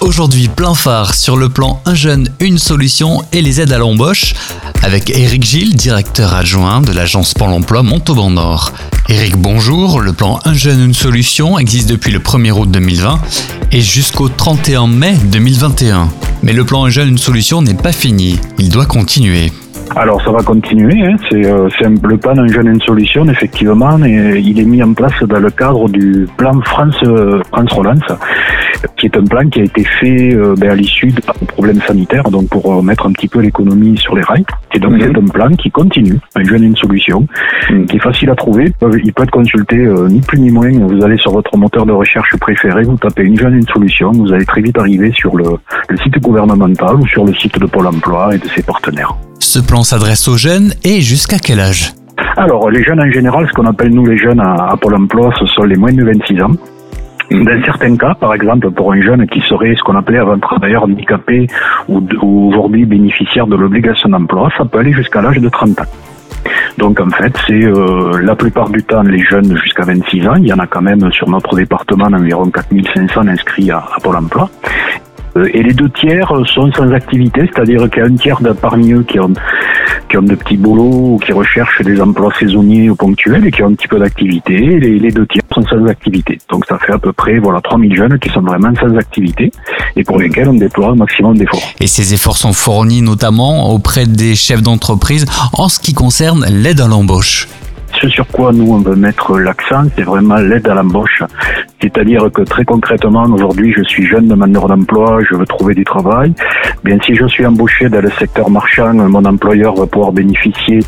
Aujourd'hui, plein phare sur le plan Un jeune, une solution et les aides à l'embauche avec Eric Gilles, directeur adjoint de l'agence Pôle emploi Montauban Nord. Eric, bonjour. Le plan Un jeune, une solution existe depuis le 1er août 2020 et jusqu'au 31 mai 2021. Mais le plan Un jeune, une solution n'est pas fini. Il doit continuer. Alors ça va continuer, hein. c'est euh, le plan Un jeune une solution effectivement et il est mis en place dans le cadre du plan France, euh, France Relance qui est un plan qui a été fait euh, ben, à l'issue de problèmes sanitaires, donc pour mettre un petit peu l'économie sur les rails. Et donc mhm. c'est un plan qui continue, un jeune une solution, mhm. qui est facile à trouver. Il peut être consulté ni plus ni moins. Vous allez sur votre moteur de recherche préféré, vous tapez une jeune une solution, vous allez très vite arriver sur le, le site gouvernemental ou sur le site de Pôle Emploi et de ses partenaires. Ce plan s'adresse aux jeunes et jusqu'à quel âge? Alors, les jeunes en général, ce qu'on appelle nous les jeunes à, Pôle emploi, ce sont les moins de 26 ans. Dans certains cas, par exemple, pour un jeune qui serait ce qu'on appelait avant travailleur handicapé ou, aujourd'hui bénéficiaire de l'obligation d'emploi, ça peut aller jusqu'à l'âge de 30 ans. Donc en fait, c'est euh, la plupart du temps les jeunes jusqu'à 26 ans. Il y en a quand même sur notre département environ 4500 inscrits à, à Pôle emploi. Euh, et les deux tiers sont sans activité, c'est-à-dire qu'il y a un tiers parmi eux qui ont, qui ont de petits boulots ou qui recherchent des emplois saisonniers ou ponctuels et qui ont un petit peu d'activité. Les, deux tiers sont sans activité. Donc ça fait à peu près voilà 3000 jeunes qui sont vraiment sans activité et pour lesquels on déploie un maximum d'efforts. Et ces efforts sont fournis notamment auprès des chefs d'entreprise en ce qui concerne l'aide à l'embauche. Ce sur quoi nous on veut mettre l'accent, c'est vraiment l'aide à l'embauche. C'est-à-dire que très concrètement, aujourd'hui, je suis jeune demandeur d'emploi, je veux trouver du travail. Bien, si je suis embauché dans le secteur marchand, mon employeur va pouvoir bénéficier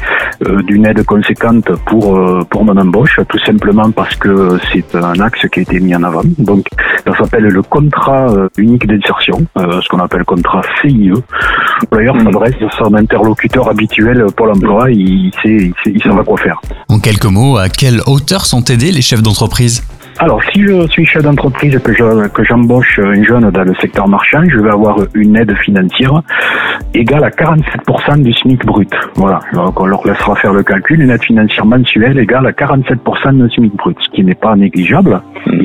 euh, d'une aide conséquente pour euh, pour mon embauche, tout simplement parce que c'est un axe qui a été mis en avant. Donc, ça s'appelle le contrat euh, unique d'insertion, ce qu'on appelle contrat CIE. L'employeur s'adresse à son interlocuteur habituel pour l'emploi, il sait, il sait, il sait quoi faire. En quelques mots, à quelle hauteur sont aidés les chefs d'entreprise alors, si je suis chef d'entreprise et que, je, que j'embauche une jeune dans le secteur marchand, je vais avoir une aide financière égale à 47% du SMIC brut. Voilà, on leur laissera faire le calcul. Une aide financière mensuelle égale à 47% du SMIC brut, ce qui n'est pas négligeable.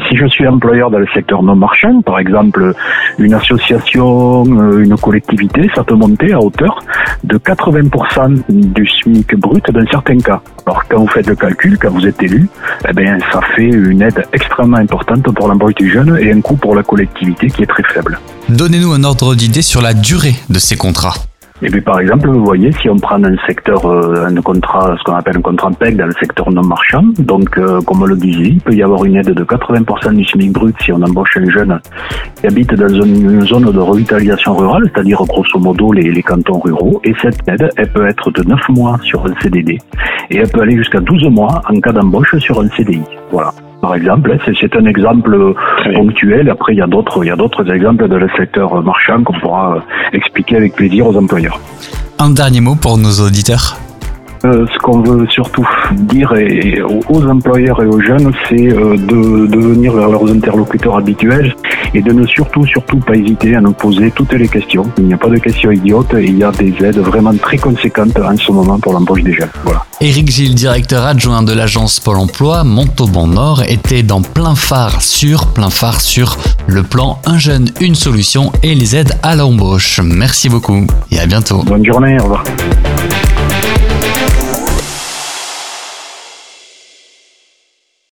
Si je suis employeur dans le secteur non marchand, par exemple une association, euh, une collectivité, ça peut monter à hauteur de 80% du SMIC brut dans certains cas. Alors quand vous faites le calcul, quand vous êtes élu, eh bien ça fait une aide extrêmement importante pour l'embauche du jeune et un coût pour la collectivité qui est très faible. Donnez-nous un ordre d'idée sur la durée de ces contrats. Et puis par exemple, vous voyez, si on prend un secteur, euh, un contrat, ce qu'on appelle un contrat PEG dans le secteur non marchand, donc euh, comme on le disait, il peut y avoir une aide de 80% du SMIC brut si on embauche un jeune qui habite dans une, zone de revitalisation rurale, c'est-à-dire grosso modo les, les, cantons ruraux, et cette aide, elle peut être de 9 mois sur un CDD, et elle peut aller jusqu'à 12 mois en cas d'embauche sur un CDI. Voilà par exemple. C'est un exemple ponctuel. Après, il y a d'autres, il y a d'autres exemples dans le secteur marchand qu'on pourra euh, expliquer avec plaisir aux employeurs. Un dernier mot pour nos auditeurs. Euh, ce qu'on veut surtout dire aux employeurs et aux jeunes, c'est euh, de, de venir vers leurs interlocuteurs habituels et de ne surtout, surtout pas hésiter à nous poser toutes les questions. Il n'y a pas de questions idiotes et il y a des aides vraiment très conséquentes en ce moment pour l'embauche des jeunes. Voilà. Éric Gilles, directeur adjoint de l'agence Pôle emploi Montauban Nord, était dans plein phare sur, plein phare sur le plan Un jeune, une solution et les aides à l'embauche. Merci beaucoup et à bientôt. Bonne journée, au revoir.